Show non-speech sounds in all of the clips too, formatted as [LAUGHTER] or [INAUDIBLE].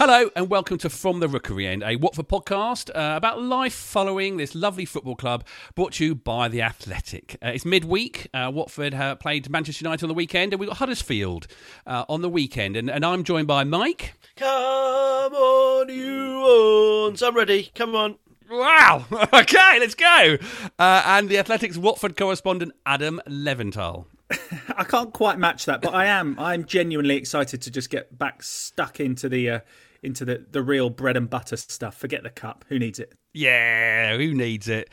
Hello and welcome to From the Rookery End, a Watford podcast uh, about life following this lovely football club brought to you by The Athletic. Uh, it's midweek. Uh, Watford uh, played Manchester United on the weekend and we've got Huddersfield uh, on the weekend. And, and I'm joined by Mike. Come on, you ons. I'm ready. Come on. Wow! [LAUGHS] okay, let's go. Uh, and The Athletic's Watford correspondent Adam Leventhal. [LAUGHS] I can't quite match that, but I am. I'm genuinely excited to just get back stuck into the uh, into the the real bread and butter stuff. Forget the cup. Who needs it? Yeah, who needs it?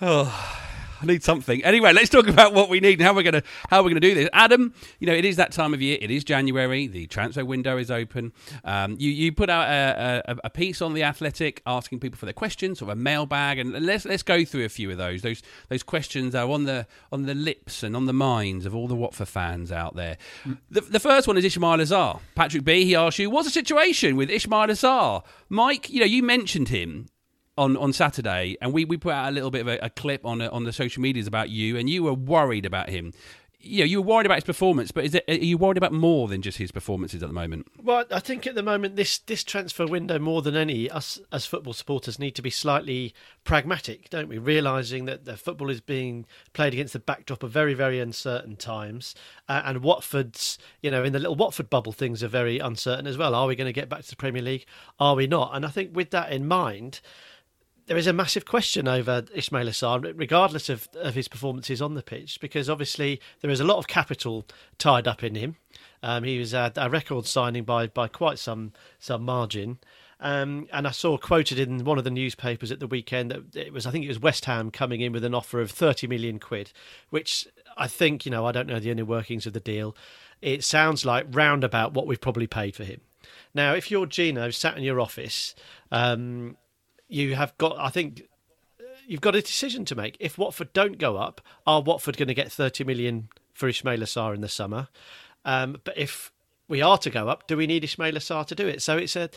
Oh, I need something. Anyway, let's talk about what we need and how we're gonna how we're gonna do this. Adam, you know it is that time of year. It is January. The transfer window is open. Um, you you put out a, a, a piece on the Athletic asking people for their questions, sort of a mailbag, and let's let's go through a few of those. Those those questions are on the on the lips and on the minds of all the Watford fans out there. The, the first one is Ismaila Sarr. Patrick B. He asks you, what's the situation with Ismaila Sarr? Mike, you know you mentioned him on, on Saturday, and we, we put out a little bit of a, a clip on on the social medias about you, and you were worried about him. You know, you were worried about his performance, but is it, are you worried about more than just his performances at the moment? Well, I think at the moment this this transfer window more than any us as football supporters need to be slightly pragmatic, don't we? Realizing that the football is being played against the backdrop of very very uncertain times, uh, and Watford's you know in the little Watford bubble things are very uncertain as well. Are we going to get back to the Premier League? Are we not? And I think with that in mind. There is a massive question over Ismaila Sarr, regardless of, of his performances on the pitch, because obviously there is a lot of capital tied up in him. Um, he was a, a record signing by, by quite some some margin. Um, and I saw quoted in one of the newspapers at the weekend that it was, I think it was West Ham coming in with an offer of 30 million quid, which I think, you know, I don't know the inner workings of the deal. It sounds like roundabout what we've probably paid for him. Now, if you're Gino sat in your office, um, you have got, I think, you've got a decision to make. If Watford don't go up, are Watford going to get 30 million for Ismaila Sarr in the summer? Um, but if we are to go up, do we need Ismaila Sarr to do it? So it's a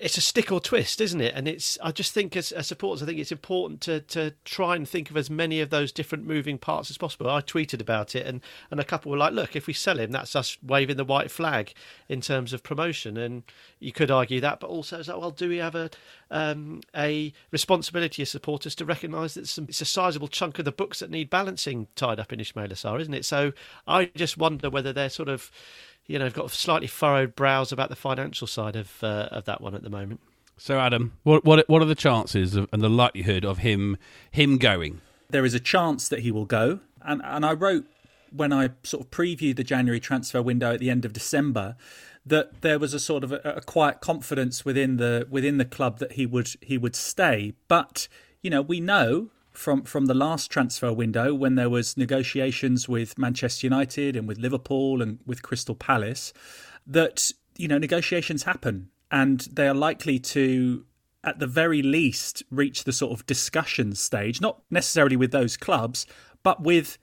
it's a stick or twist, isn't it? And it's I just think as, as supporters, I think it's important to to try and think of as many of those different moving parts as possible. I tweeted about it, and and a couple were like, "Look, if we sell him, that's us waving the white flag in terms of promotion." And you could argue that, but also it's like, well, do we have a um, a responsibility as supporters to recognise that some, it's a sizable chunk of the books that need balancing tied up in Ismaila Sarr, isn't it? So I just wonder whether they're sort of you know, I've got slightly furrowed brows about the financial side of uh, of that one at the moment. So, Adam, what what what are the chances of, and the likelihood of him him going? There is a chance that he will go, and and I wrote when I sort of previewed the January transfer window at the end of December that there was a sort of a, a quiet confidence within the within the club that he would he would stay, but you know we know from from the last transfer window when there was negotiations with Manchester United and with Liverpool and with Crystal Palace that you know negotiations happen and they are likely to at the very least reach the sort of discussion stage, not necessarily with those clubs, but with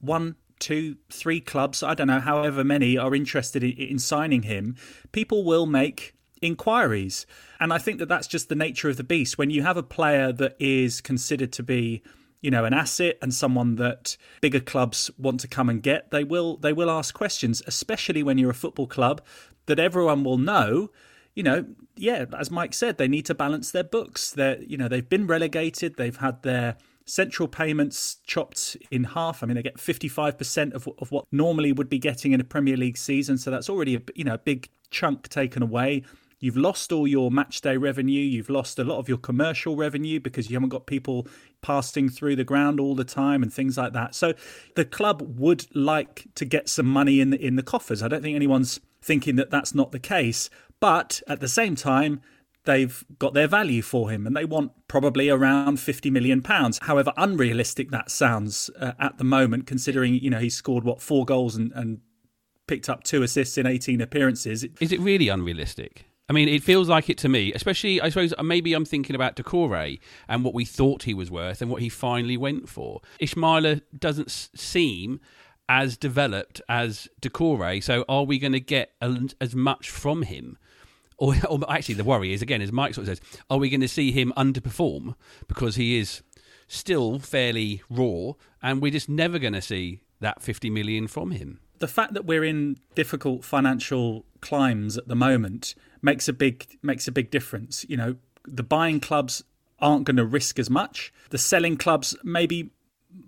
one, two, three clubs, I don't know, however many are interested in, in signing him, people will make inquiries. And I think that that's just the nature of the beast. When you have a player that is considered to be you know an asset and someone that bigger clubs want to come and get they will they will ask questions especially when you're a football club that everyone will know you know yeah as mike said they need to balance their books. They you know they've been relegated. They've had their central payments chopped in half. I mean they get 55% of, of what normally would be getting in a premier league season. So that's already a you know a big chunk taken away You've lost all your match day revenue. You've lost a lot of your commercial revenue because you haven't got people passing through the ground all the time and things like that. So the club would like to get some money in the, in the coffers. I don't think anyone's thinking that that's not the case. But at the same time, they've got their value for him and they want probably around 50 million pounds however unrealistic that sounds uh, at the moment considering you know he's scored what four goals and, and picked up two assists in 18 appearances is it really unrealistic I mean, it feels like it to me, especially, I suppose, uh, maybe I'm thinking about Doucouré and what we thought he was worth and what he finally went for. Ismaila doesn't seem as developed as Doucouré, so are we going to get as much from him? Or, [LAUGHS] or, actually, the worry is, again, as Mike sort of says, are we going to see him underperform because he is still fairly raw and we're just never going to see that 50 million from him? The fact that we're in difficult financial climes at the moment makes a big makes a big difference. You know, the buying clubs aren't going to risk as much. The selling clubs maybe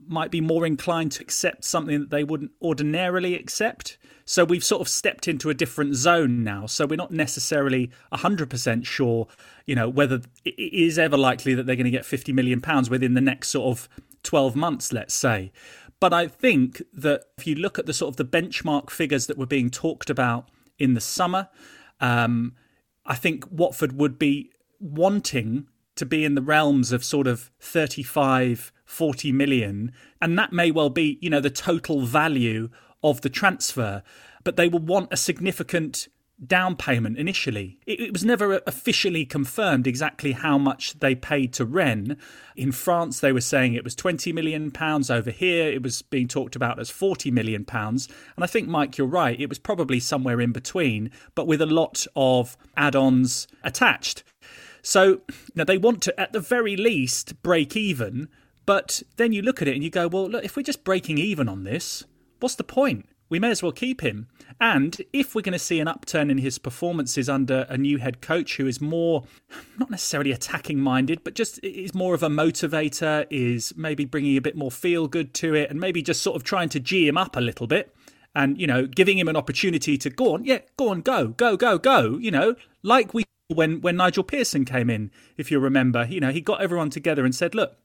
might be more inclined to accept something that they wouldn't ordinarily accept. So we've sort of stepped into a different zone now. So we're not necessarily 100% sure, you know, whether it is ever likely that they're going to get 50 million pounds within the next sort of 12 months, let's say. But I think that if you look at the sort of the benchmark figures that were being talked about in the summer, um, I think Watford would be wanting to be in the realms of sort of 35, 40 million. And that may well be, you know, the total value of the transfer. But they will want a significant down payment initially. It, it, was never uh, officially confirmed exactly how much they paid to Rennes. In France, they were saying it was 20 million pounds. Over here, it was being talked about as 40 million pounds. And I think, Mike, you're right. It was probably somewhere in between, but with a lot of add ons attached. So now they want to, at the very least, break even. But then you look at it and you go, well, look, if we're just breaking even on this, what's the point? We may as well keep him. And if we're going to see an upturn in his performances under a new head coach who is more, not necessarily attacking minded, but just is more of a motivator, is maybe bringing a bit more feel good to it, and maybe just sort of trying to G him up a little bit and, you know, giving him an opportunity to go on, yeah, go on, go, go, go, go, you know, like we when when Nigel Pearson came in, if you remember, you know, he got everyone together and said, look,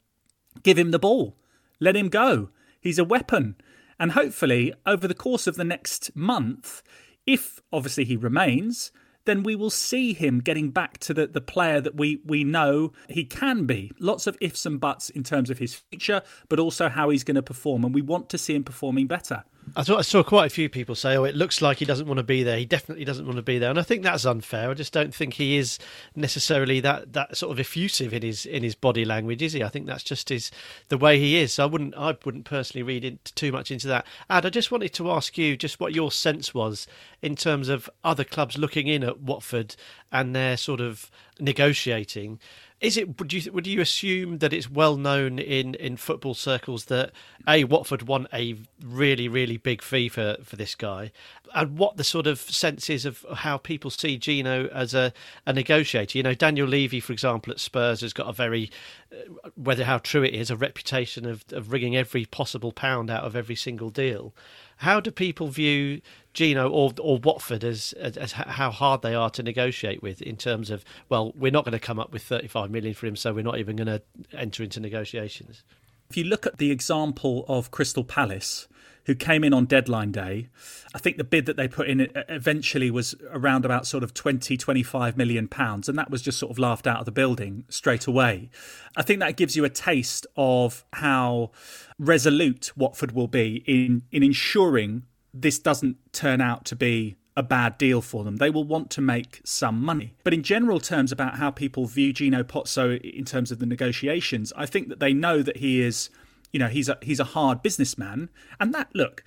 give him the ball, let him go. He's a weapon. And hopefully, over the course of the next month, if obviously he remains, then we will see him getting back to the, the player that we, we know he can be. Lots of ifs and buts in terms of his future, but also how he's going to perform. And we want to see him performing better. I, I saw quite a few people say, "Oh, it looks like he doesn't want to be there. He definitely doesn't want to be there," and I think that's unfair. I just don't think he is necessarily that that sort of effusive in his in his body language, is he? I think that's just his the way he is. So I wouldn't I wouldn't personally read into, too much into that. Ad, I just wanted to ask you just what your sense was in terms of other clubs looking in at Watford and their sort of negotiating. Is it? Would you would you assume that it's well known in, in football circles that a Watford want a really really big fee for, for this guy, and what the sort of sense is of how people see Gino as a, a negotiator? You know, Daniel Levy, for example, at Spurs has got a very uh, whether how true it is a reputation of of wringing every possible pound out of every single deal. How do people view Gino or or Watford as, as, as how hard they are to negotiate with in terms of well, we're not going to come up with 35 million for him, so we're not even going to enter into negotiations. If you look at the example of Crystal Palace, who came in on deadline day. I think the bid that they put in uh, eventually was around about sort of 20, 25 million pounds, and that was just sort of laughed out of the building straight away. I think that gives you a taste of how resolute Watford will be in, in ensuring this doesn't turn out to be a bad deal for them. They will want to make some money. But in general terms, about how people view Gino Pozzo in terms of the negotiations, I think that they know that he is, you know, he's a he's a hard businessman, and that look.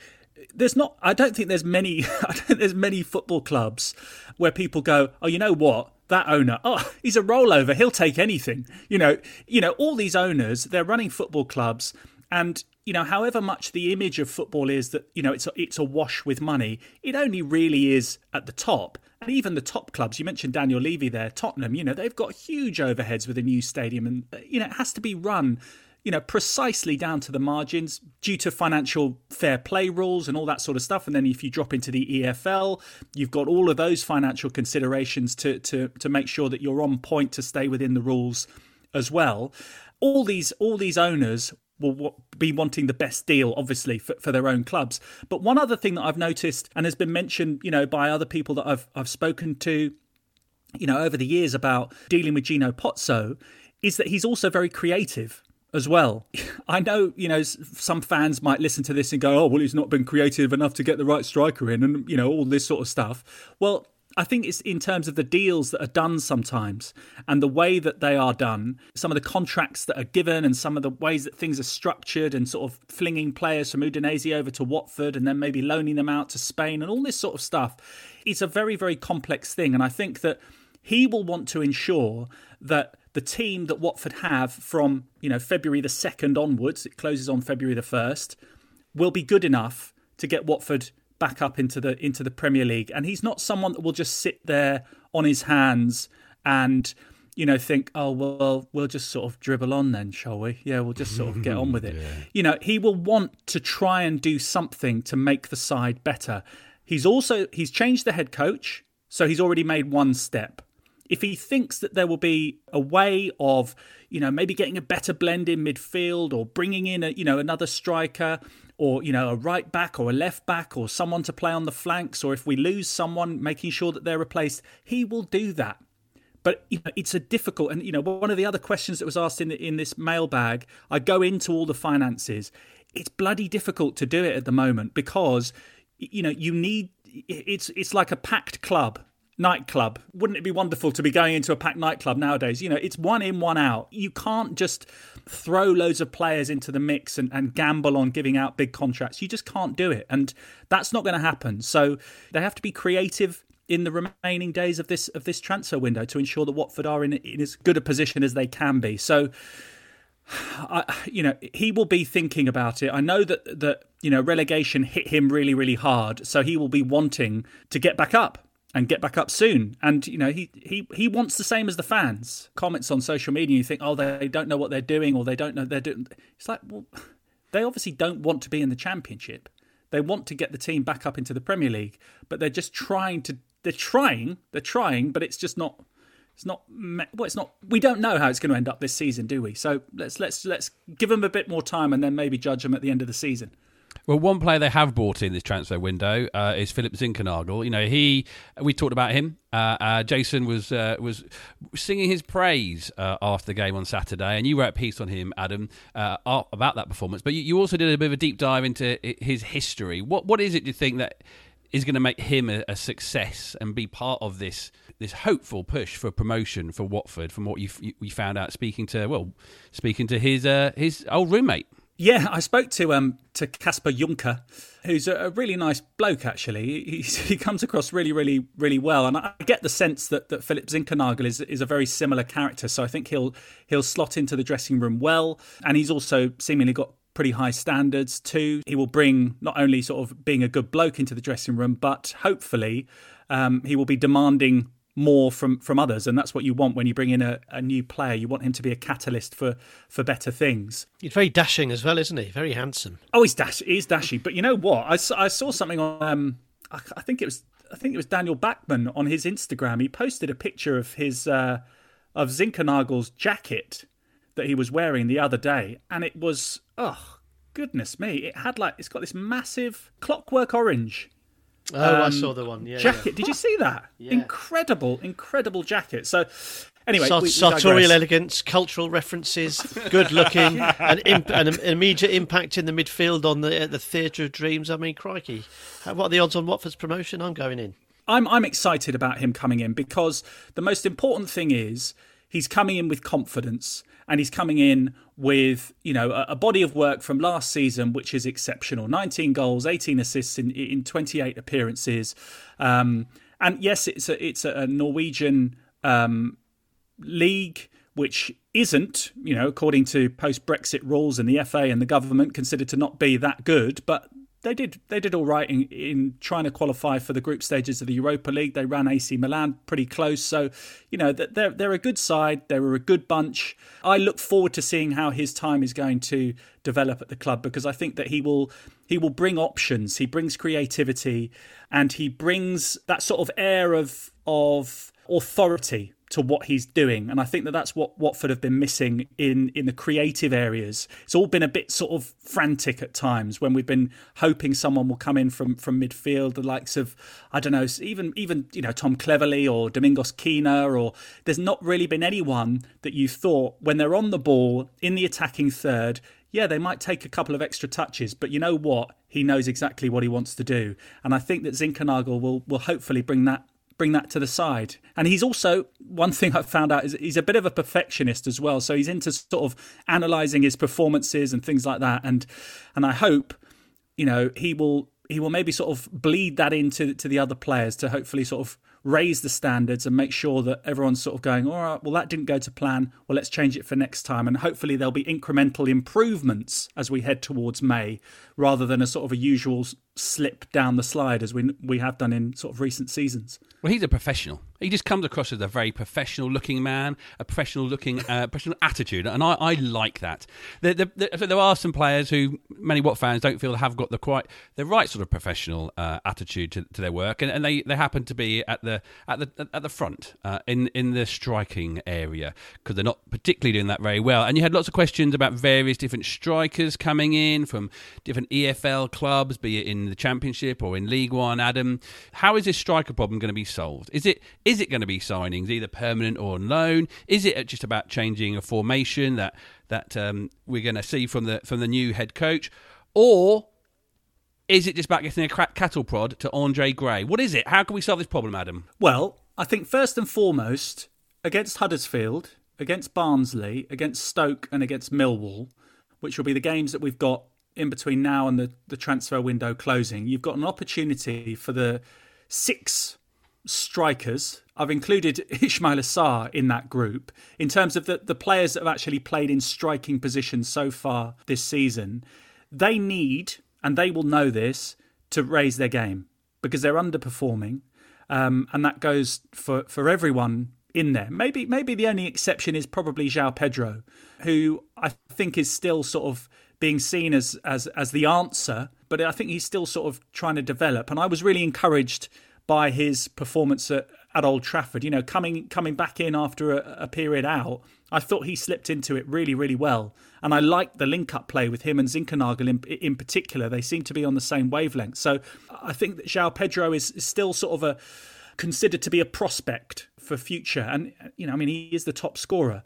There's not. I don't think there's many. [LAUGHS] I don't there's many football clubs where people go, "Oh, you know what? That owner, oh, [LAUGHS] he's a rollover. He'll take anything." You know, you know, all these owners, they're running football clubs, and you know, however much the image of football is that you know it's a, it's a wash with money, it only really is at the top. And even the top clubs, you mentioned Daniel Levy there, Tottenham. You know, they've got huge overheads with a new stadium, and you know, it has to be run you know, precisely down to the margins due to financial fair play rules and all that sort of stuff. And then if you drop into the EFL, you've got all of those financial considerations to to to make sure that you're on point to stay within the rules as well. All these all these owners will be wanting the best deal, obviously, for, for their own clubs. But one other thing that I've noticed and has been mentioned, you know, by other people that I've I've spoken to, you know, over the years about dealing with Gino Pozzo, is that he's also very creative as well. [LAUGHS] I know, you know, some fans might listen to this and go, "Oh, well, he's not been creative enough to get the right striker in," and you know, all this sort of stuff. Well, I think it's in terms of the deals that are done sometimes and the way that they are done, some of the contracts that are given and some of the ways that things are structured and sort of flinging players from Udinese over to Watford and then maybe loaning them out to Spain and all this sort of stuff. It's a very, very complex thing. And I think that he will want to ensure that the team that Watford have from, you know, February the 2nd onwards, it closes on February the 1st, will be good enough to get Watford back up into the into the Premier League. And he's not someone that will just sit there on his hands and you know think, oh well, we'll just sort of dribble on then, shall we? Yeah, we'll just sort of get on with it. [LAUGHS] yeah. You know, he will want to try and do something to make the side better. He's also he's changed the head coach, so he's already made one step. If he thinks that there will be a way of, you know, maybe getting a better blend in midfield or bringing in a, you know, another striker or you know a right back or a left back or someone to play on the flanks or if we lose someone making sure that they're replaced he will do that. But you know, it's a difficult and you know one of the other questions that was asked in the, in this mailbag i go into all the finances. It's bloody difficult to do it at the moment because you know you need it's it's like a packed club nightclub. Wouldn't it be wonderful to be going into a packed nightclub nowadays? You know, it's one in, one out. You can't just throw loads of players into the mix and, and gamble on giving out big contracts. You just can't do it. And that's not going to happen. So they have to be creative in the remaining days of this of this transfer window to ensure that Watford are in, in as good a position as they can be. So [SIGHS] I, you know, he will be thinking about it. I know that that you know relegation hit him really, really hard, so he will be wanting to get back up and get back up soon. And you know, he he he wants the same as the fans. Comments on social media, you think, oh, they don't know what they're doing, or they don't know they're doing. It's like, well, [LAUGHS] they obviously don't want to be in the championship. They want to get the team back up into the Premier League, but they're just trying to. They're trying. They're trying, but it's just not. It's not. Well, it's not. We don't know how it's going to end up this season, do we? So let's let's let's give them a bit more time, and then maybe judge them at the end of the season. Well, one player they have brought in this transfer window uh, is Philip Zinckernagel. You know, he we talked about him. Uh, uh, Jason was uh, was singing his praise uh, after the game on Saturday, and you wrote a piece on him, Adam, uh, about that performance. But you, you, also did a bit of a deep dive into his history. What what is it you think that is going to make him a, a, success and be part of this this hopeful push for promotion for Watford? From what you you found out speaking to well, speaking to his his old roommate. Yeah, I spoke to um to Kasper Junker, who's a, really nice bloke. Actually, he, [LAUGHS] he comes across really, really, really well, and I get the sense that, that Philip Zinckernagel is is a very similar character. So I think he'll he'll slot into the dressing room well, and he's also seemingly got pretty high standards too. He will bring not only sort of being a good bloke into the dressing room, but hopefully um, he will be demanding more from from others and that's what you want when you bring in a, a new player. You want him to be a catalyst for for better things. He's very dashing as well isn't he? Very handsome. Oh he's dash he's dashy but you know what? I, I saw something on um I, I, think it was i think it was daniel Bachmann on his instagram. He posted a picture of his uh of zinckernagels jacket that he was wearing the other day and it was oh goodness me. It had like it's got this massive clockwork orange Oh, um, I saw the one. Yeah, jacket. Yeah. Did you see that? [LAUGHS] yeah. Incredible, incredible jacket. So, anyway, Sart- we, we sartorial elegance, cultural references, good looking, [LAUGHS] and, imp- an immediate impact in the midfield on the the theatre of dreams. I mean, crikey, what are the odds on Watford's promotion? I'm going in. I'm I'm excited about him coming in because the most important thing is he's coming in with confidence and he's coming in with you know a, body of work from last season which is exceptional. 19 goals 18 assists in, in 28 appearances. Um, and yes it's a it's a norwegian um, league which isn't you know according to post brexit rules and the fa and the government considered to not be that good but they did they did all right in, in trying to qualify for the group stages of the Europa League. They ran AC Milan pretty close, so you know they're they're a good side. They were a good bunch. I look forward to seeing how his time is going to develop at the club because I think that he will he will bring options. He brings creativity, and he brings that sort of air of of authority to what he's doing. And I think that that's what Watford have been missing in in the creative areas. It's all been a bit sort of frantic at times when we've been hoping someone will come in from from midfield, the likes of I don't know, even even you know Tom Cleverley or Domingos Quina, or there's not really been anyone that you thought when they're on the ball in the attacking third. Yeah, they might take a couple of extra touches, but you know what? He knows exactly what he wants to do, and I think that Zinckernagel will will hopefully bring that bring that to the side. And he's also one thing I've found out is he's a bit of a perfectionist as well. So he's into sort of analysing his performances and things like that. And and I hope, you know, he will he will maybe sort of bleed that into to the other players to hopefully sort of raise the standards and make sure that everyone's sort of going, all right, well, that didn't go to plan. Well, let's change it for next time. And hopefully there'll be incremental improvements as we head towards May rather than a sort of a usual slip down the slide as we, we have done in sort of recent seasons. Well, he's a professional. He just comes across as a very professional looking man, a professional looking, uh, professional attitude, and I, I like that. There, there, there, are some players who many Wat fans don't feel have got the quite the right sort of professional uh, attitude to, to, their work, and, and, they, they happen to be at the at the at the front uh, in in the striking area because they're not particularly doing that very well. And you had lots of questions about various different strikers coming in from different EFL clubs, be it in the Championship or in League One. Adam, how is this striker problem going to be solved? Is it is it going to be signings, either permanent or on loan? Is it just about changing a formation that that um, we're going to see from the from the new head coach, or is it just about getting a cattle prod to Andre Gray? What is it? How can we solve this problem, Adam? Well, I think first and foremost, against Huddersfield, against Barnsley, against Stoke, and against Millwall, which will be the games that we've got in between now and the, the transfer window closing, you've got an opportunity for the six strikers. I've included [LAUGHS] Ismaila Sarr in that group in terms of the, the players that have actually played in striking positions so far this season. They need, and they will know this, to raise their game because they're underperforming. Um, and that goes for, for everyone in there. Maybe maybe the only exception is probably João Pedro, who I think is still sort of being seen as as as the answer, but I think he's still sort of trying to develop. And I was really encouraged by his performance at, at Old Trafford. You know, coming coming back in after a, a, period out, I thought he slipped into it really, really well. And I liked the link up play with him and Zinckernagel in, in particular. They seem to be on the same wavelength. So I think that João Pedro is, is still sort of a considered to be a prospect for future. And, you know, I mean, he is the top scorer.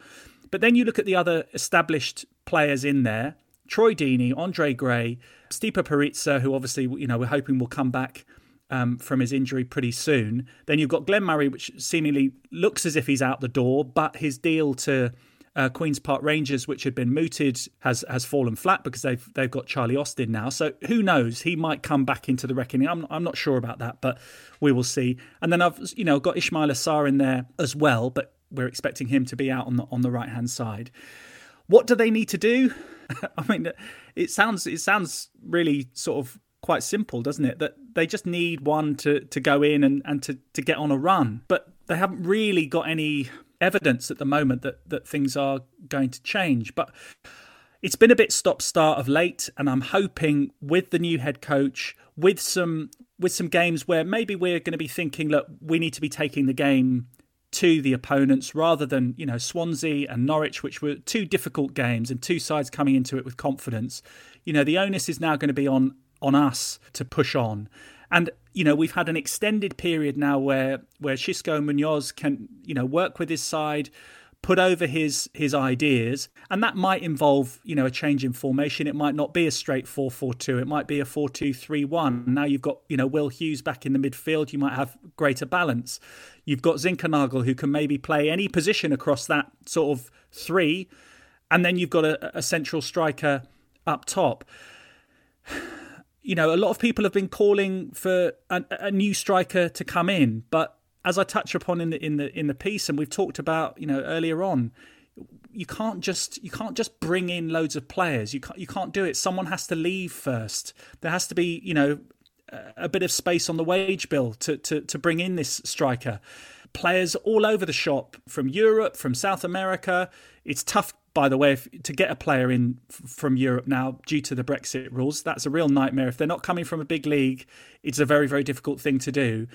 But then you look at the other established players in there Troy Deeney, Andre Gray, Stipe Perica, who obviously, you know, we're hoping will come back um, from his injury pretty soon. Then you've got Glenn Murray, which seemingly looks as if he's out the door, but his deal to uh, Queens Park Rangers, which had been mooted, has has fallen flat because they've they've got Charlie Austin now. So who knows? He might come back into the reckoning. I'm I'm not sure about that, but we will see. And then I've you know got Ismaila Sarr in there as well, but we're expecting him to be out on the on the right hand side. What do they need to do? [LAUGHS] I mean, it sounds it sounds really sort of quite simple, doesn't it? That they just need one to, to go in and, and to, to get on a run. But they haven't really got any evidence at the moment that, that things are going to change. But it's been a bit stop start of late, and I'm hoping with the new head coach, with some with some games where maybe we're going to be thinking, look, we need to be taking the game to the opponents rather than you know Swansea and Norwich, which were two difficult games and two sides coming into it with confidence. You know the onus is now going to be on on us to push on. And you know we've had an extended period now where where Xisco Munoz can you know work with his side, put over his his ideas, and that might involve you know a change in formation. It might not be a straight four four two. It might be a four two three one. Now you've got you know Will Hughes back in the midfield. You might have greater balance. You've got Zinckernagel who can maybe play any position across that sort of three, and then you've got a, a central striker up top. [SIGHS] You know, a lot of people have been calling for a, a new striker to come in, but as I touch upon in the in the in the piece, and we've talked about you know earlier on, you can't just you can't just bring in loads of players. You can't you can't do it. Someone has to leave first. There has to be you know a bit of space on the wage bill to to to bring in this striker. Players all over the shop from Europe, from South America. It's tough, by the way, if, to get a player in f- from Europe now due to the Brexit rules. That's a real nightmare. If they're not coming from a big league, it's a very very difficult thing to do.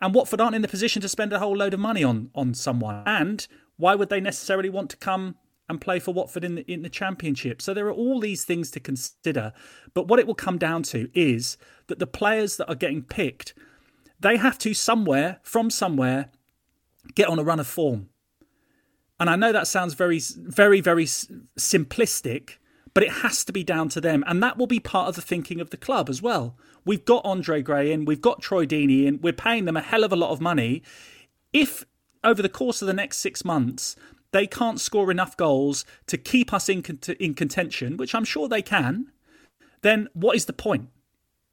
And Watford aren't in the position to spend a whole load of money on on someone. And why would they necessarily want to come and play for Watford in the in the championship? So there are all these things to consider. But what it will come down to is that the players that are getting picked, they have to somewhere from somewhere get on a run of form. And I know that sounds very very very simplistic, but it has to be down to them. And that will be part of the thinking of the club as well. We've got Andre Gray in, we've got Troy Deeney in, we're paying them a hell of a lot of money. If over the course of the next six months they can't score enough goals to keep us in, in contention, which I'm sure they can, then what is the point?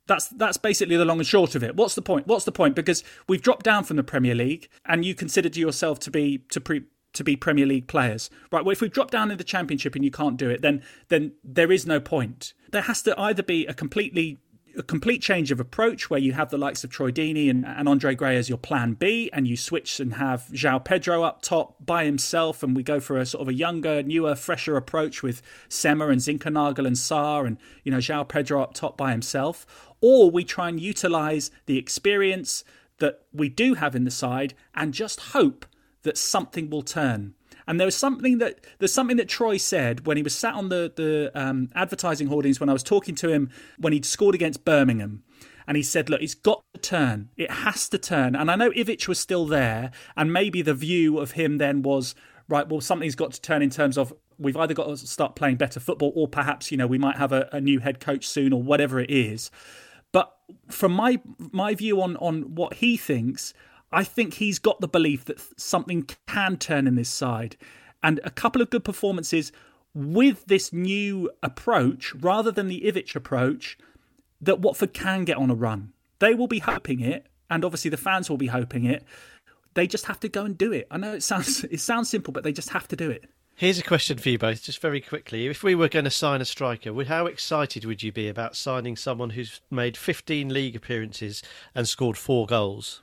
That's that's basically the long and short of it. What's the point? What's the point? Because we've dropped down from the Premier League, and you consider yourself to be to pre, to be Premier League players, right? Well, if we drop down in the Championship and you can't do it, then then there is no point. There has to either be a completely a complete change of approach where you have the likes of Troy Deeney and, and Andre Gray as your plan B, and you switch and have João Pedro up top by himself, and we go for a sort of a younger, newer, fresher approach with Sema and Zinckernagel and Sarr, and you know João Pedro up top by himself, or we try and utilise the experience that we do have in the side and just hope that something will turn. And there was something that there's something that Troy said when he was sat on the the um, advertising hoardings when I was talking to him when he'd scored against Birmingham. And he said, "Look, it's got to turn. It has to turn." And I know Ivic was still there, and maybe the view of him then was right. Well, something's got to turn in terms of we've either got to start playing better football, or perhaps you know we might have a, a new head coach soon, or whatever it is. But from my my view on on what he thinks, I think he's got the belief that something can turn in this side. And a couple of good performances with this new approach, rather than the Ivic approach, that Watford can get on a run. They will be hoping it, and obviously the fans will be hoping it. They just have to go and do it. I know it sounds [LAUGHS] it sounds simple, but they just have to do it. Here's a question for you both, just very quickly. If we were going to sign a striker, how excited would you be about signing someone who's made 15 league appearances and scored four goals?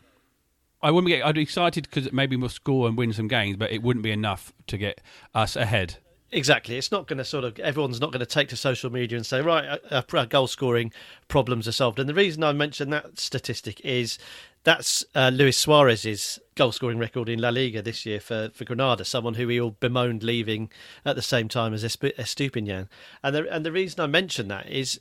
I wouldn't get. I'd be excited because maybe we'll score and win some games, but it wouldn't be enough to get us ahead. Exactly. It's not going to sort of, everyone's not going to take to social media and say, right, our, our goal scoring problems are solved. And the reason I mention that statistic is that's uh, Luis Suarez's goal scoring record in La Liga this year for, for Granada, someone who we all bemoaned leaving at the same time as Estupiñán. And the, and the reason I mention that is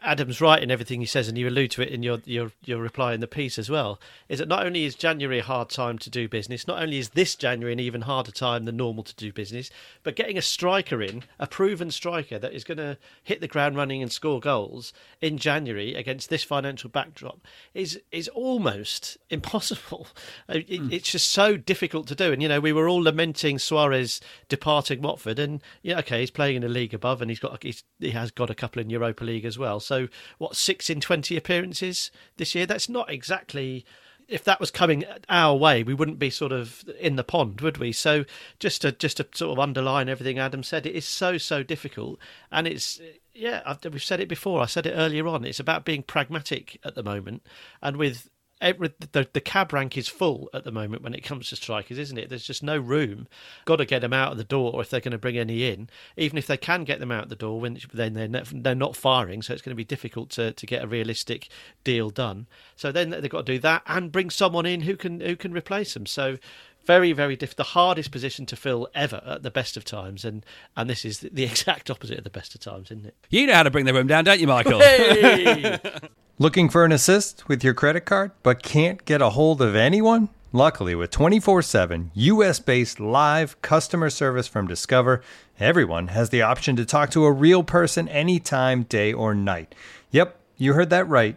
Adam's right in everything he says, and you allude to it in your, your, your reply in the piece as well, is that not only is January a hard time to do business, not only is this January an even harder time than normal to do business, but getting a striker in, a proven striker that is going to hit the ground running and score goals in January against this financial backdrop is is almost [LAUGHS] impossible. It, mm. It's just so difficult to do. And, you know, we were all lamenting Suarez departing Watford, and, yeah, okay, he's playing in a league above, and he's got he's, he has got a couple in Europa League as well. So, what, six in 20 appearances this year? That's not exactly. If that was coming our way, we wouldn't be sort of in the pond, would we? So, just to just to sort of underline everything Adam said, it is so so difficult, and it's yeah, I've, we've said it before. I said it earlier on. It's about being pragmatic at the moment, and with every, the, the cab rank is full at the moment when it comes to strikers, isn't it? There's just no room. Got to get them out of the door or if they're going to bring any in. Even if they can get them out the door, when then they're not, they're not firing, so it's going to be difficult to, to get a realistic deal done. So then they've got to do that and bring someone in who can who can replace them. So very very diff- the hardest position to fill ever at the best of times and and this is the exact opposite of the best of times isn't it you know how to bring the room down don't you michael hey! [LAUGHS] Looking for an assist with your credit card but can't get a hold of anyone? Luckily, with 24 7 US based live customer service from Discover, everyone has the option to talk to a real person anytime, day or night. Yep, you heard that right.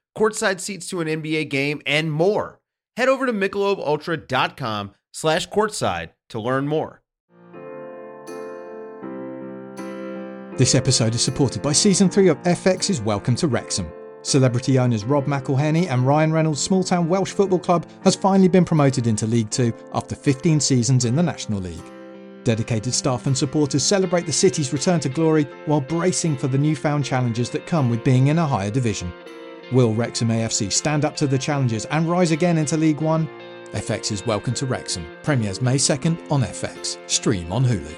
courtside seats to an NBA game, and more. Head over to michelobultra.com slash courtside to learn more. This episode is supported by Season 3 of FX's Welcome to Wrexham. Celebrity owners Rob McElhenney and Ryan Reynolds' small town Welsh football club has finally been promoted into League Two after 15 seasons in the National League. Dedicated staff and supporters celebrate the city's return to glory while bracing for the newfound challenges that come with being in a higher division. Will Wrexham AFC stand up to the challenges and rise again into League One? FX's Welcome to Wrexham premieres May 2nd on FX. Stream on Hulu.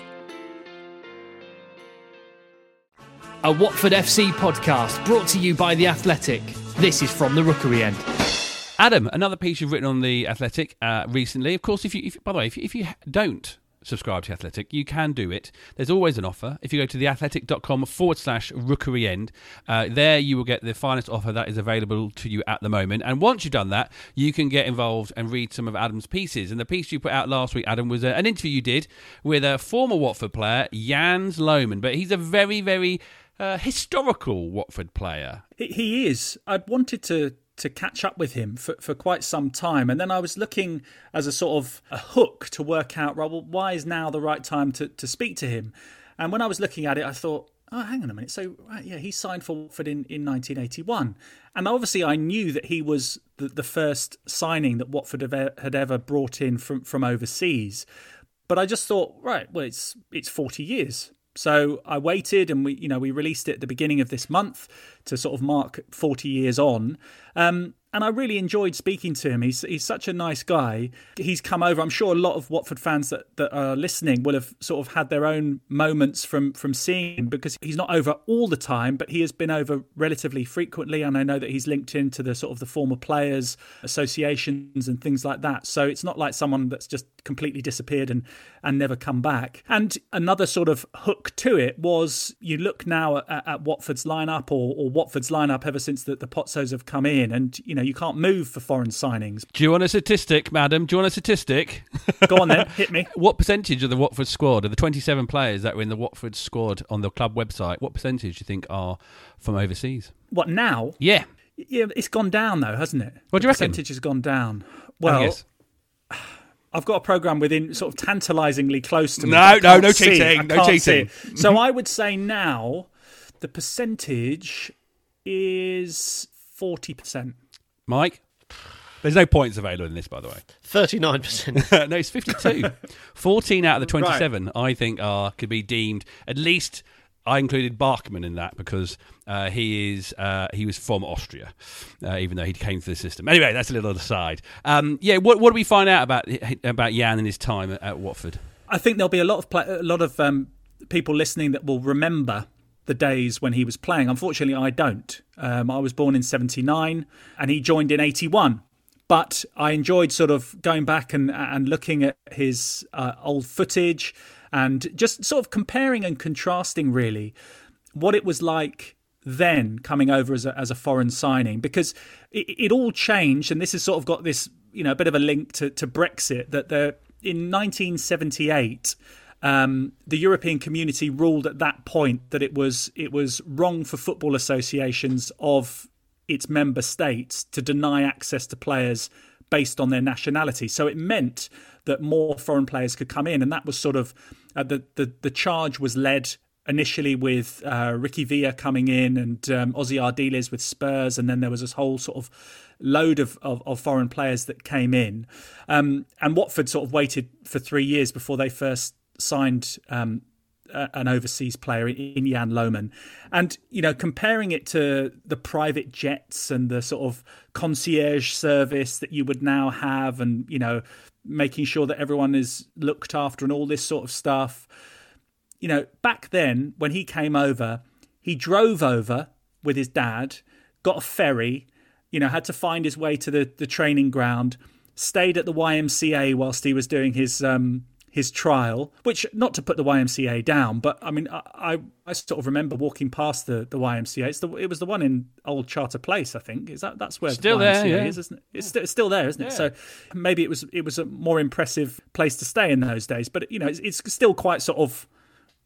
A Watford FC podcast brought to you by The Athletic. This is from the Rookery End. Adam, another piece you've written on the Athletic uh, recently. Of course, if you, if, by the way, if, if you don't subscribe to Athletic, you can do it. There's always an offer. If you go to theathletic.com forward slash rookery end, uh, there you will get the finest offer that is available to you at the moment. And once you've done that, you can get involved and read some of Adam's pieces. And the piece you put out last week, Adam, was a, an interview you did with a former Watford player, Jans Lohman. But he's a very, very uh, historical Watford player. He is. I'd wanted to to catch up with him for, for quite some time. And then I was looking as a sort of a hook to work out, well, why is now the right time to, to speak to him? And when I was looking at it, I thought, oh, hang on a minute. So, right, yeah, he signed for Watford in, in 1981. And obviously, I knew that he was the, the first signing that Watford had ever brought in from, from overseas. But I just thought, right, well, it's it's 40 years. So I waited, and we, you know, we released it at the beginning of this month to sort of mark 40 years on. Um, and I really enjoyed speaking to him. He's he's such a nice guy. He's come over. I'm sure a lot of Watford fans that, that are listening will have sort of had their own moments from from seeing him because he's not over all the time, but he has been over relatively frequently. And I know that he's linked into the sort of the former players associations and things like that. So it's not like someone that's just completely disappeared and and never come back. And another sort of hook to it was you look now at, at Watford's lineup or, or Watford's lineup ever since the, the Pozzos have come in, and you know you can't move for foreign signings. Do you want a statistic, madam? Do you want a statistic? [LAUGHS] Go on then, hit me. [LAUGHS] what percentage of the Watford squad, of the 27 players that were in the Watford squad on the club website, what percentage do you think are from overseas? What now? Yeah. Yeah, it's gone down though, hasn't it? What do you the reckon? Percentage has gone down. Well, [SIGHS] I've got a program within sort of tantalisingly close to me. No, no, no cheating, no cheating. So [LAUGHS] I would say now the percentage is forty percent. Mike? There's no points available in this, by the way. 39%. [LAUGHS] no, it's 52. [LAUGHS] 14 out of the 27, I think, are could be deemed at least. I included Bachmann in that because uh, he is uh, he was from Austria, uh, even though he came through the system. Anyway, that's a little aside. Um, yeah, what, what do we find out about about Jan and his time at, at Watford? I think there'll be a lot of pla a lot of um, people listening that will remember the days when he was playing. Unfortunately, I don't. Um, I was born in '79, and he joined in '81. But I enjoyed sort of going back and and looking at his uh, old footage and just sort of comparing and contrasting really what it was like then coming over as a, as a foreign signing because it, it all changed and this has sort of got this you know a bit of a link to, to Brexit that the in 1978 um, the European community ruled at that point that it was it was wrong for football associations of its member states to deny access to players based on their nationality. So it meant that more foreign players could come in, and that was sort of uh, the, the the charge was led initially with uh, Ricky Villa coming in and um, Ossie Ardiles with Spurs, and then there was this whole sort of load of, of, of foreign players that came in. Um, and Watford sort of waited for three years before they first signed um, an overseas player in, in Jan Lohman. And, you know, comparing it to the private jets and the sort of concierge service that you would now have and, you know, making sure that everyone is looked after and all this sort of stuff. You know, back then when he came over, he drove over with his dad, got a ferry, you know, had to find his way to the, the training ground, stayed at the YMCA whilst he was doing his um, his trial, which not to put the YMCA down, but I mean, I I sort of remember walking past the, the YMCA. It's the it was the one in Old Charter Place, I think. Is that that's where still the YMCA there, yeah. is, isn't it? It's, st- it's still there, isn't it? Yeah. So maybe it was it was a more impressive place to stay in those days, but you know, it's, it's still quite sort of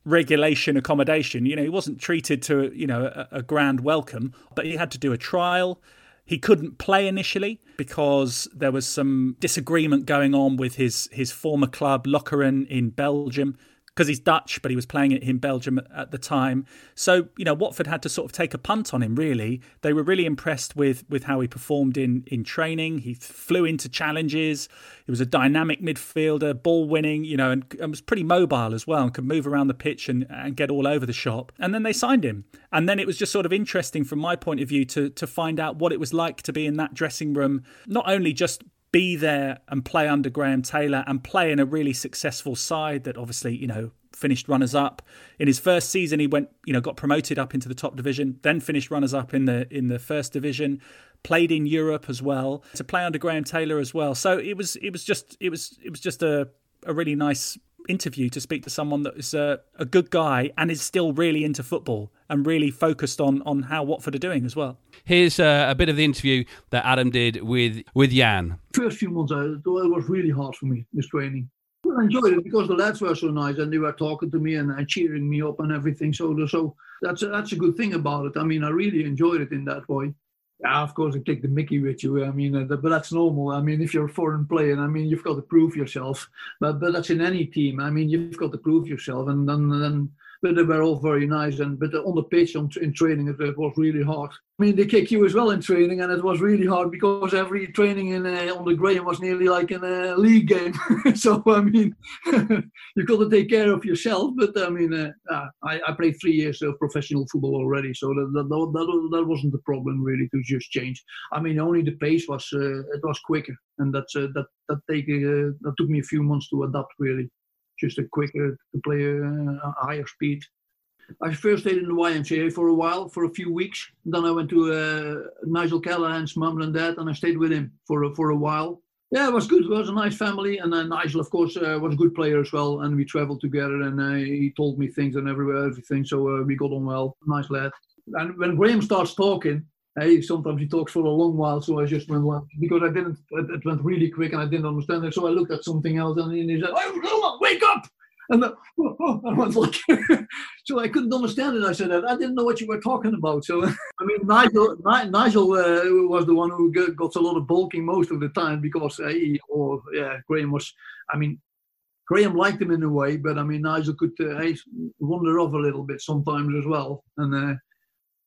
regulation accommodation. You know, he wasn't treated to you know a, a grand welcome, but he had to do a trial. He couldn't play initially because there was some disagreement going on with his his former club Lokeren in Belgium because he's Dutch, but he was playing it in Belgium at the time. So you know, Watford had to sort of take a punt on him. Really, they were really impressed with with how he performed in in training. He flew into challenges. He was a dynamic midfielder, ball winning, you know, and, and was pretty mobile as well, and could move around the pitch and, and get all over the shop. And then they signed him, and then it was just sort of interesting from my point of view to to find out what it was like to be in that dressing room, not only just be there and play under Graham Taylor and play in a really successful side that obviously, you know, finished runners up. In his first season he went, you know, got promoted up into the top division, then finished runners up in the in the first division, played in Europe as well, to play under Graham Taylor as well. So it was it was just it was it was just a a really nice interview to speak to someone that is a, a good guy and is still really into football and really focused on on how Watford are doing as well. Here's uh, a bit of the interview that Adam did with with Jan. First few months, I, it was really hard for me this training. I enjoyed it because the lads were so nice and they were talking to me and, and cheering me up and everything. So, so that's a, that's a good thing about it. I mean, I really enjoyed it in that way. Yeah, of course, I take the Mickey with you. I mean, uh, but that's normal. I mean, if you're a foreign player, I mean, you've got to prove yourself. But but that's in any team. I mean, you've got to prove yourself, and then then. But they were all very nice, and but on the pitch on, in training it, it was really hard. I mean, they kick you as well in training, and it was really hard because every training in uh, on the Graham was nearly like in a league game. [LAUGHS] so I mean, [LAUGHS] you've got to take care of yourself. But I mean, uh, I, I played three years of professional football already, so that that, that, that wasn't the problem really to just change. I mean, only the pace was uh, it was quicker, and that's uh, that that take uh, that took me a few months to adapt really, just a quicker to play a, higher speed. I first stayed in the YMCA for a while, for a few weeks. Then I went to uh, Nigel Callaghan's mum and dad, and I stayed with him for for a while. Yeah, it was good. It was a nice family, and then Nigel, of course, uh, was a good player as well. And we travelled together, and uh, he told me things and everywhere, everything. So uh, we got on well. Nice lad. And when Graham starts talking, hey, sometimes he talks for a long while. So I just went because I didn't. It went really quick, and I didn't understand it. So I looked at something else, and he said, "Oh, wake up!" And oh, oh, [LAUGHS] I was like, [LAUGHS] so I couldn't understand it. I said, I didn't know what you were talking about. So, [LAUGHS] I mean, Nigel, Nigel uh, was the one who got a lot of bulking most of the time because uh, he, or yeah, Graham was, I mean, Graham liked him in a way, but I mean, Nigel could uh, wander off a little bit sometimes as well. And uh,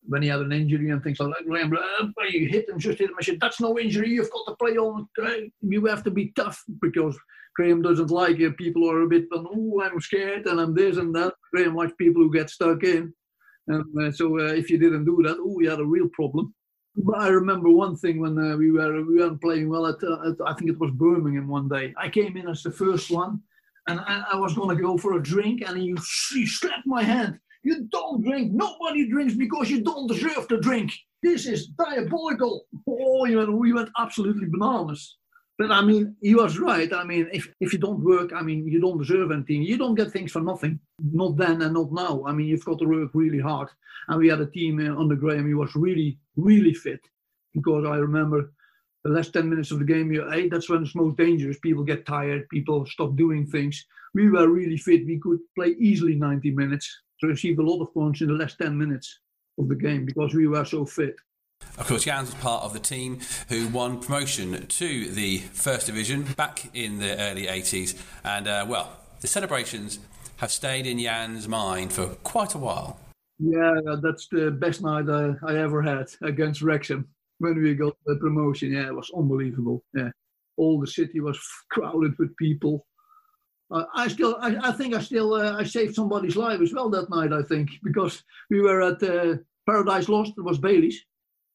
when he had an injury and things like that, Graham, you hit him, just hit him. I said, that's no injury. You've got to play on. You have to be tough because Graham doesn't like it. People are a bit, oh, I'm scared and I'm this and that. Graham likes people who get stuck in. And uh, so uh, if you didn't do that, oh, we had a real problem. But I remember one thing when uh, we were we weren't playing well at, at, I think it was Birmingham one day. I came in as the first one, and I, I was going to go for a drink, and he, he slapped my hand. You don't drink. Nobody drinks because you don't deserve to drink. This is diabolical. Oh, you we went absolutely bananas. But I mean, he was right. I mean, if, if you don't work, I mean, you don't deserve anything. You don't get things for nothing. Not then and not now. I mean, you've got to work really hard. And we had a team under Graham. He was really, really fit. Because I remember the last 10 minutes of the game, you, hey, that's when it's most dangerous. People get tired. People stop doing things. We were really fit. We could play easily 90 minutes. So received a lot of points in the last 10 minutes of the game because we were so fit. Of course, Jans was part of the team who won promotion to the First Division back in the early 80s. And, uh, well, the celebrations have stayed in Jan's mind for quite a while. Yeah, that's the best night I, I ever had against Wrexham when we got the promotion. Yeah, it was unbelievable. Yeah, all the city was crowded with people. I still, I, I, think I still, uh, I saved somebody's life as well that night. I think because we were at uh, Paradise Lost. It was Bailey's,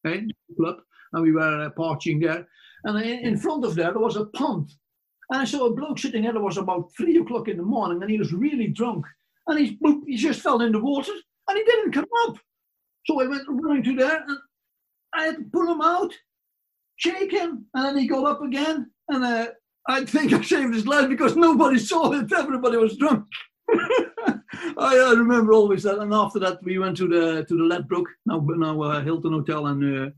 okay, club, and we were uh, partying there. And in, in front of there, there was a pond, And I saw a bloke sitting there. It was about three o'clock in the morning, and he was really drunk. And he, he just fell in the water, and he didn't come up. So I went running to there, and I had to pull him out, shake him, and then he got up again. And uh, I think I saved his life because nobody saw it. Everybody was drunk. [LAUGHS] I, I, remember always that. And after that, we went to the to the Ladbroke, now now uh, Hilton Hotel, and uh,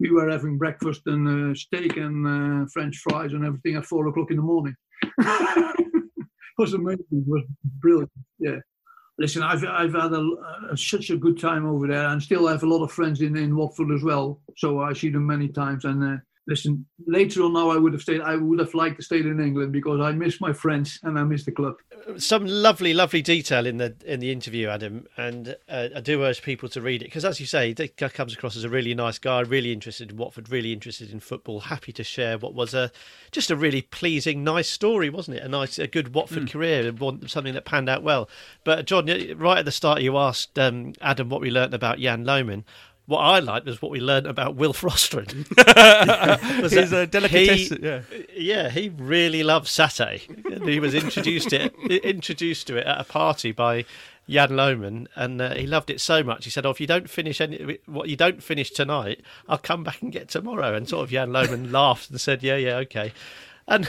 we were having breakfast and uh, steak and uh, French fries and everything at four o'clock in the morning. [LAUGHS] it was amazing. It was brilliant. Yeah. Listen, I've I've had a, a, such a good time over there, and still I have a lot of friends in in Watford as well. So I see them many times, and uh, listen, later on now I would have stayed. I would have liked to stay in England because I miss my friends and I miss the club. Some lovely, lovely detail in the in the interview, Adam, and uh, I do urge people to read it because, as you say, he comes across as a really nice guy, really interested in Watford, really interested in football, happy to share what was a just a really pleasing, nice story, wasn't it? A nice, a good Watford mm. career, something that panned out well. But John, right at the start, you asked um, Adam what we learnt about Jan Lohman what I liked was what we learned about Wilf Rostron. [LAUGHS] [LAUGHS] His uh, delicatessen. He, yeah. yeah, he really loves satay. he was introduced it [LAUGHS] introduced to it at a party by Jan Lohman, and uh, he loved it so much. He said, "Oh, if you don't finish any, what you don't finish tonight, I'll come back and get tomorrow." And sort of Jan Lohman laughed and said, "Yeah, yeah, okay." And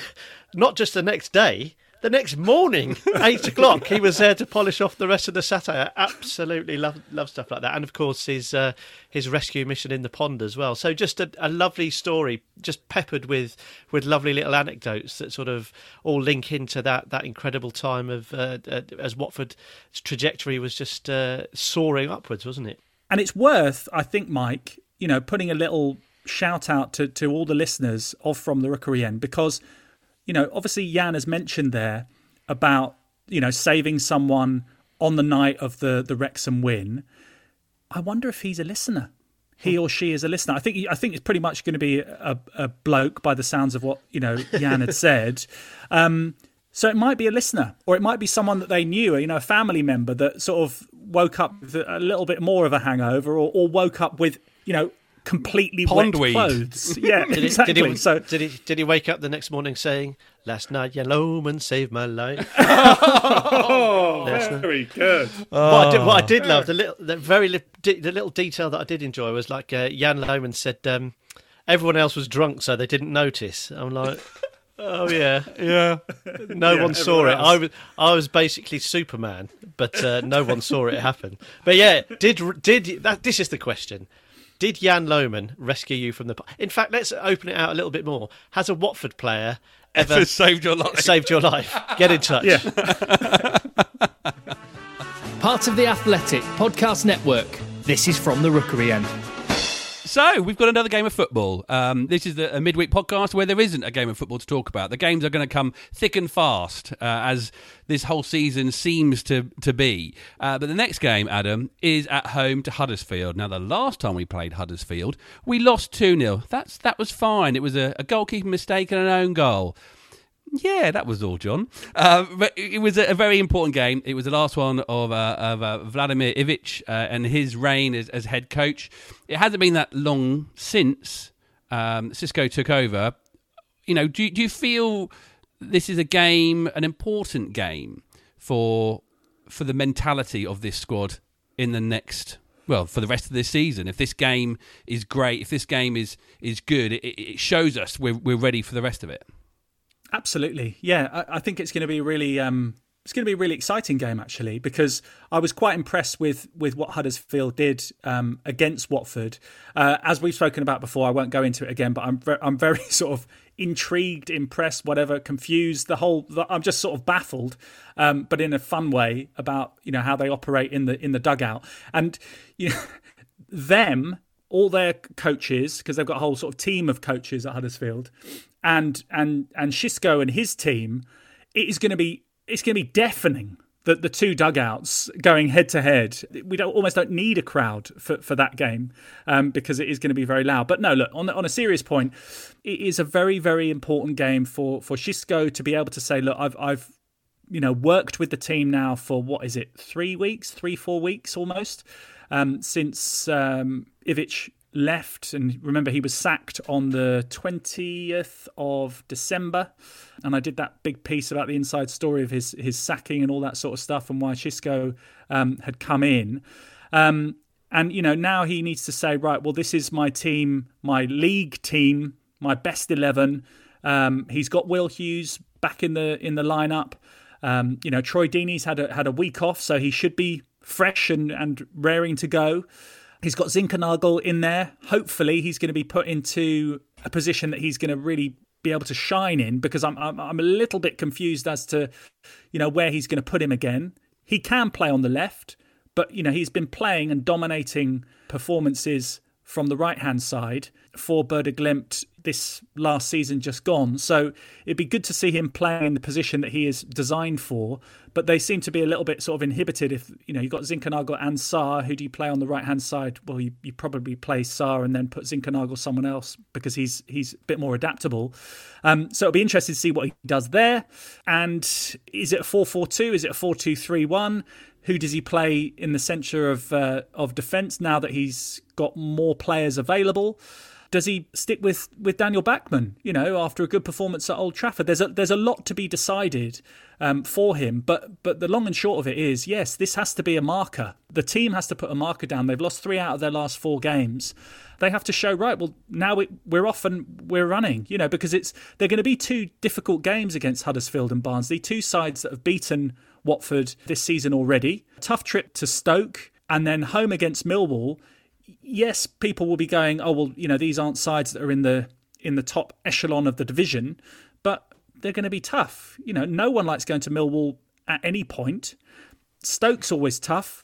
not just the next day, the next morning, [LAUGHS] eight o'clock, he was there to polish off the rest of the satay. Absolutely love love stuff like that, and of course his uh, his rescue mission in the pond as well. So just a, a, lovely story, just peppered with with lovely little anecdotes that sort of all link into that that incredible time of uh, uh, as Watford's trajectory was just uh, soaring upwards, wasn't it? And it's worth, I think, Mike, you know, putting a little shout out to to all the listeners of From the Rookery End because you know, obviously Jan has mentioned there about you know saving someone on the night of the the Wrexham win. I wonder if he's a listener. He or she is a listener. I think I think it's pretty much going to be a, a bloke by the sounds of what you know Jan had [LAUGHS] said. Um, so it might be a listener, or it might be someone that they knew, you know, a family member that sort of woke up with a little bit more of a hangover, or, or woke up with you know completely Pondweed. wet clothes. [LAUGHS] Yeah, did exactly. He, did he, so did he did he wake up the next morning saying, "Last night, Jan saved my life"? [LAUGHS] oh, very good. Oh. What, I did, what I did love the little, the very the little detail that I did enjoy was like uh, Jan Lohman said, um, everyone else was drunk, so they didn't notice. I'm like. [LAUGHS] Oh yeah, yeah. No yeah, one saw it. I was, I was basically Superman, but uh, no one saw it happen. But yeah, did did that? This is the question. Did Jan Lohman rescue you from the? In fact, let's open it out a little bit more. Has a Watford player [LAUGHS] ever, ever saved your life? Saved your life. Get in touch. Yeah. [LAUGHS] Part of the Athletic Podcast Network. This is from the Rookery End. So we've got another game of football. Um, this is the, a midweek podcast where there isn't a game of football to talk about. The games are going to come thick and fast uh, as this whole season seems to to be. Uh, but the next game, Adam, is at home to Huddersfield. Now, the last time we played Huddersfield, we lost two 0 That's that was fine. It was a, a goalkeeping mistake and an own goal. Yeah, that was all, John. Uh, but it was a, very important game. It was the last one of, uh, of uh, Vladimir Ivic uh, and his reign as, as, head coach. It hasn't been that long since um, Xisco took over. You know, do, do you feel this is a game, an important game for for the mentality of this squad in the next well for the rest of this season if this game is great if this game is is good it, it shows us we're, we're ready for the rest of it Absolutely, yeah. I, I think it's going to be really. Um, it's going to be a really exciting game actually because I was quite impressed with with what Huddersfield did um, against Watford. Uh, as we've spoken about before, I won't go into it again, but I'm ve- I'm very [LAUGHS] sort of intrigued, impressed, whatever, confused. The whole the, I'm just sort of baffled, um, but in a fun way about you know how they operate in the in the dugout and [LAUGHS] you know them all their coaches because they've got a whole sort of team of coaches at Huddersfield and and and Xisco and his team, it is going to be it's going to be deafening. that the two dugouts going head to head. We don't almost don't need a crowd for, for that game um, because it is going to be very loud. But no, look on on a serious point, it is a very very important game for for Xisco to be able to say, look, I've I've you know worked with the team now for what is it three weeks, three four weeks almost um, since um, Ivic left, and remember he was sacked on the 20th of December, and I did that big piece about the inside story of his his sacking and all that sort of stuff, and why Xisco um, had come in. Um, and you know now he needs to say, right, well, this is my team, my league team, my best eleven. Um, he's got Will Hughes back in the in the lineup. Um, you know, Troy Deeney's had a had a week off, so he should be fresh and and raring to go. He's got Zinckernagel in there. Hopefully, he's going to be put into a position that he's going to really be able to shine in because I'm, I'm I'm a little bit confused as to you know where he's going to put him again. He can play on the left, but you know he's been playing and dominating performances from the right hand side for Bodø Glimt this last season just gone. So it'd be good to see him playing in the position that he is designed for. But they seem to be a little bit sort of inhibited. If you know you've got Zinckernagel and Sarr, who do you play on the right hand side? Well, you, you probably play Sarr and then put Zinckernagel someone else because he's he's a bit more adaptable. Um, so it'll be interesting to see what he does there. And is it a four four two? Is it a four two three one? Who does he play in the centre of uh, of defence now that he's got more players available? Does he stick with, with Daniel Bachmann? You know, after a good performance at Old Trafford, there's a there's a lot to be decided um, for him. But but the long and short of it is, yes, this has to be a marker. The team has to put a marker down. They've lost three out of their last four games. They have to show right. Well, now we're off and we're running. You know, because it's they're going to be two difficult games against Huddersfield and Barnsley, two sides that have beaten Watford this season already. Tough trip to Stoke and then home against Millwall yes, people will be going, oh well, you know, these aren't sides that are in the in the top echelon of the division, but they're going to be tough. You know, no one likes going to Millwall at any point. Stoke's always tough.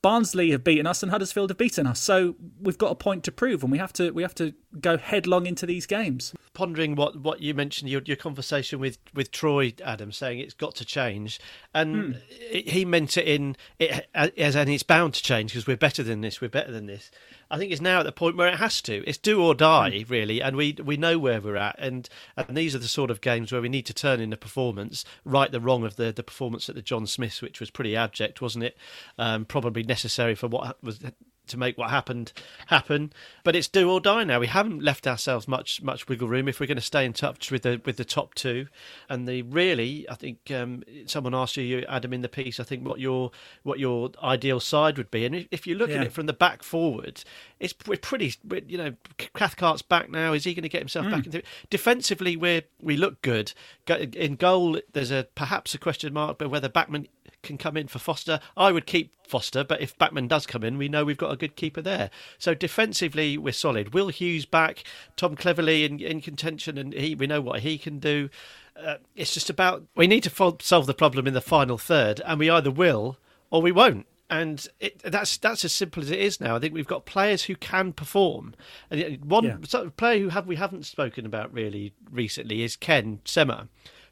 Barnsley have beaten us and Huddersfield have beaten us. So we've got a point to prove, and we have to we have to go headlong into these games. Pondering what, what you mentioned, your, your conversation with, with Troy, Adam, saying it's got to change, and mm. he meant it in it as and it's bound to change because we're better than this, we're better than this. I think it's now at the point where it has to. It's do or die, mm. really, and we we know where we're at, and and these are the sort of games where we need to turn in the performance, right the wrong of the the performance at the John Smiths, which was pretty abject, wasn't it? Um, probably necessary for what was to make what happened happen. But it's do or die now. We haven't left ourselves much much wiggle room if we're going to stay in touch with the with the top two. And the really, I think um, someone asked you, Adam, in the piece. I think what your what your ideal side would be. And if you look yeah. at it from the back forward, it's we're pretty. You know, Cathcart's back now. Is he going to get himself mm. back into it? Defensively, we we look good. In goal, there's a perhaps a question mark, but whether Bachmann can come in for Foster. I would keep Foster, but if Bachmann does come in, we know we've got a good keeper there. So defensively, we're solid. Will Hughes back, Tom Cleverley in, in contention, and he we know what he can do. Uh, it's just about we need to fo- solve the problem in the final third, and we either will or we won't. And it, that's that's as simple as it is now. I think we've got players who can perform. And one yeah. player who have we haven't spoken about really recently is Ken Sema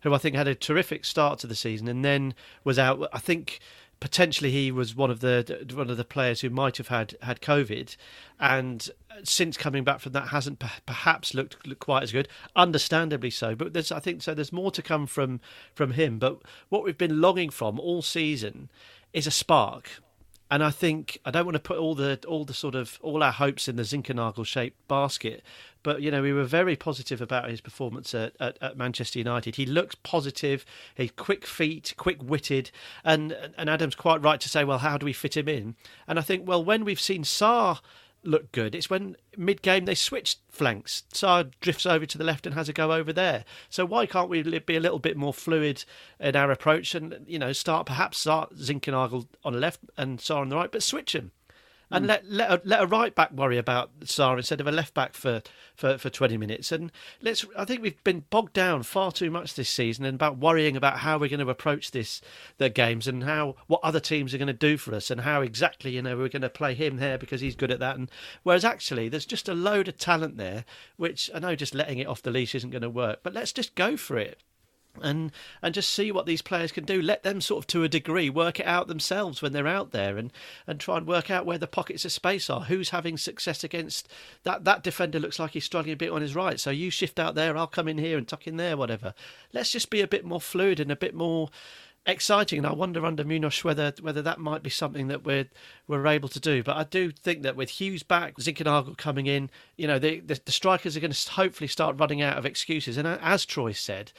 who I think had a terrific start to the season and then was out. I think potentially he was one of the one of the players who might have had had COVID, and since coming back from that hasn't perhaps looked, looked quite as good. Understandably so, but there's I think so. There's more to come from from him. But what we've been longing from all season is a spark and I think I don't want to put all the all the sort of all our hopes in the Zinckernagel shaped basket, but you know we were very positive about his performance at, at, at, Manchester United. He looks positive. He's quick feet, quick witted, and and Adam's quite right to say, well, how do we fit him in? And I think well when we've seen Sarr look good. It's when mid game they switch flanks. Sarr drifts over to the left and has a go over there. So why can't we be a little bit more fluid in our approach and you know start perhaps start Zinckernagel on the left and Sarr on the right, but switch him and mm. let let a, let a right back worry about Sarr instead of a left back for, for, for twenty minutes. And let's I think we've been bogged down far too much this season and about worrying about how we're going to approach this the games and how what other teams are going to do for us and how exactly you know we're going to play him there because he's good at that. And whereas actually there's just a load of talent there, which I know just letting it off the leash isn't going to work, but let's just go for it and and just see what these players can do. Let them sort of to a degree work it out themselves when they're out there, and and try and work out where the pockets of space are. Who's having success against that that defender? Looks like he's struggling a bit on his right, so you shift out there. I'll come in here and tuck in there, whatever. Let's just be a bit more fluid and a bit more exciting, and I wonder under Munoz whether whether that might be something that we're we're able to do. But I do think that with Hughes back, Zinckernagel coming in, you know, the, the, the strikers are going to hopefully start running out of excuses. And as Troy said,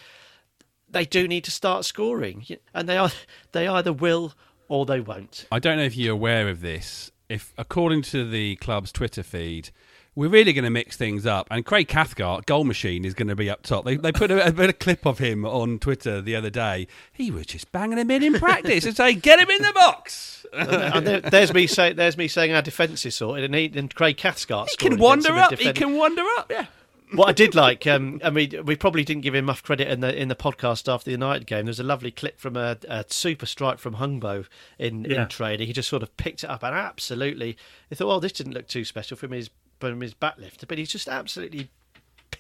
they do need to start scoring, and they are they either will or they won't. I don't know if you're aware of this. If according to the club's Twitter feed, we're really going to mix things up. And Craig Cathcart, goal machine, is going to be up top. They, they put a, a bit of clip of him on Twitter the other day. He was just banging him in in practice and saying, "Get him in the box." and there, there's me saying, "There's me saying our defence is sorted," and, he, and Craig Cathcart he can wander up. He can wander up. Yeah what I did like, um, I mean, we probably didn't give him enough credit in the in the podcast after the United game. There's a lovely clip from a, a super strike from Hungbo in, yeah. in trading. He just sort of picked it up and absolutely, he thought, well, this didn't look too special from his from his back lift, but he's just absolutely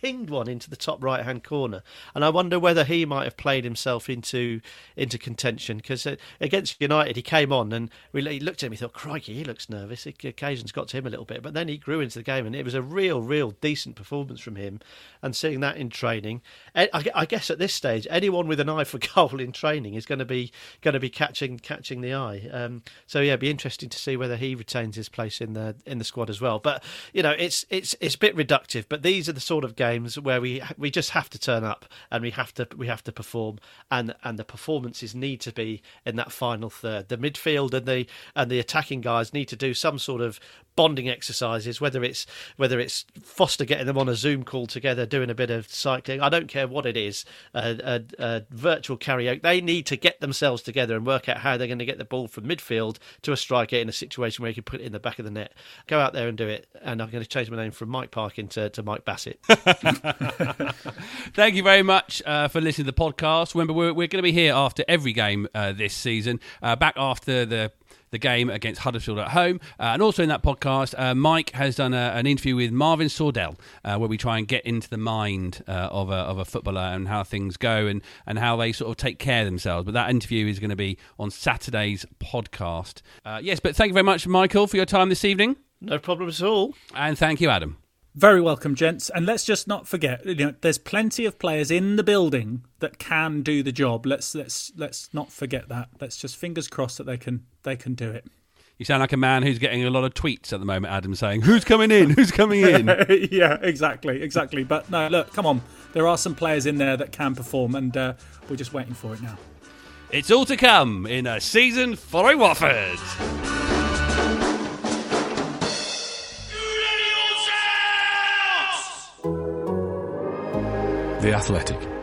pinged one into the top right hand corner, and I wonder whether he might have played himself into into contention because uh, against United he came on and he looked at him, he thought, "Crikey, he looks nervous." It, occasions got to him a little bit, but then he grew into the game, and it was a real, real decent performance from him. And seeing that in training, I, I guess at this stage, anyone with an eye for [LAUGHS] goal in training is going to be going to be catching catching the eye. Um, so yeah, it'd be interesting to see whether he retains his place in the in the squad as well. But you know, it's it's it's a bit reductive, but these are the sort of games games where we we just have to turn up and we have to we have to perform and and the performances need to be in that final third. The midfield and the and the attacking guys need to do some sort of bonding exercises, whether it's whether it's Foster getting them on a Zoom call together, doing a bit of cycling. I don't care what it is, a, a, a virtual karaoke. They need to get themselves together and work out how they're going to get the ball from midfield to a striker in a situation where you can put it in the back of the net. Go out there and do it. And I'm going to change my name from Mike Parkin to, to Mike Bassett. [LAUGHS] Thank you very much uh, for listening to the podcast. Remember, we're, we're going to be here after every game uh, this season, uh, back after the the game against Huddersfield at home. Uh, and also in that podcast, uh, Mike has done a, an interview with Marvin Sordell, uh, where we try and get into the mind uh, of, a, of a footballer and how things go and, and how they sort of take care of themselves. But that interview is going to be on Saturday's podcast. Uh, yes, but thank you very much, Michael, for your time this evening. No problem at all. And thank you, Adam. Very welcome, gents. And let's just not forget, you know, there's plenty of players in the building that can do the job. Let's let's let's not forget that. Let's just fingers crossed that they can they can do it. You sound like a man who's getting a lot of tweets at the moment, Adam, saying, Who's coming in? Who's coming in? [LAUGHS] yeah, exactly, exactly. But no, look, come on. There are some players in there that can perform, and uh, we're just waiting for it now. It's all to come in a season following Watford. The Athletic.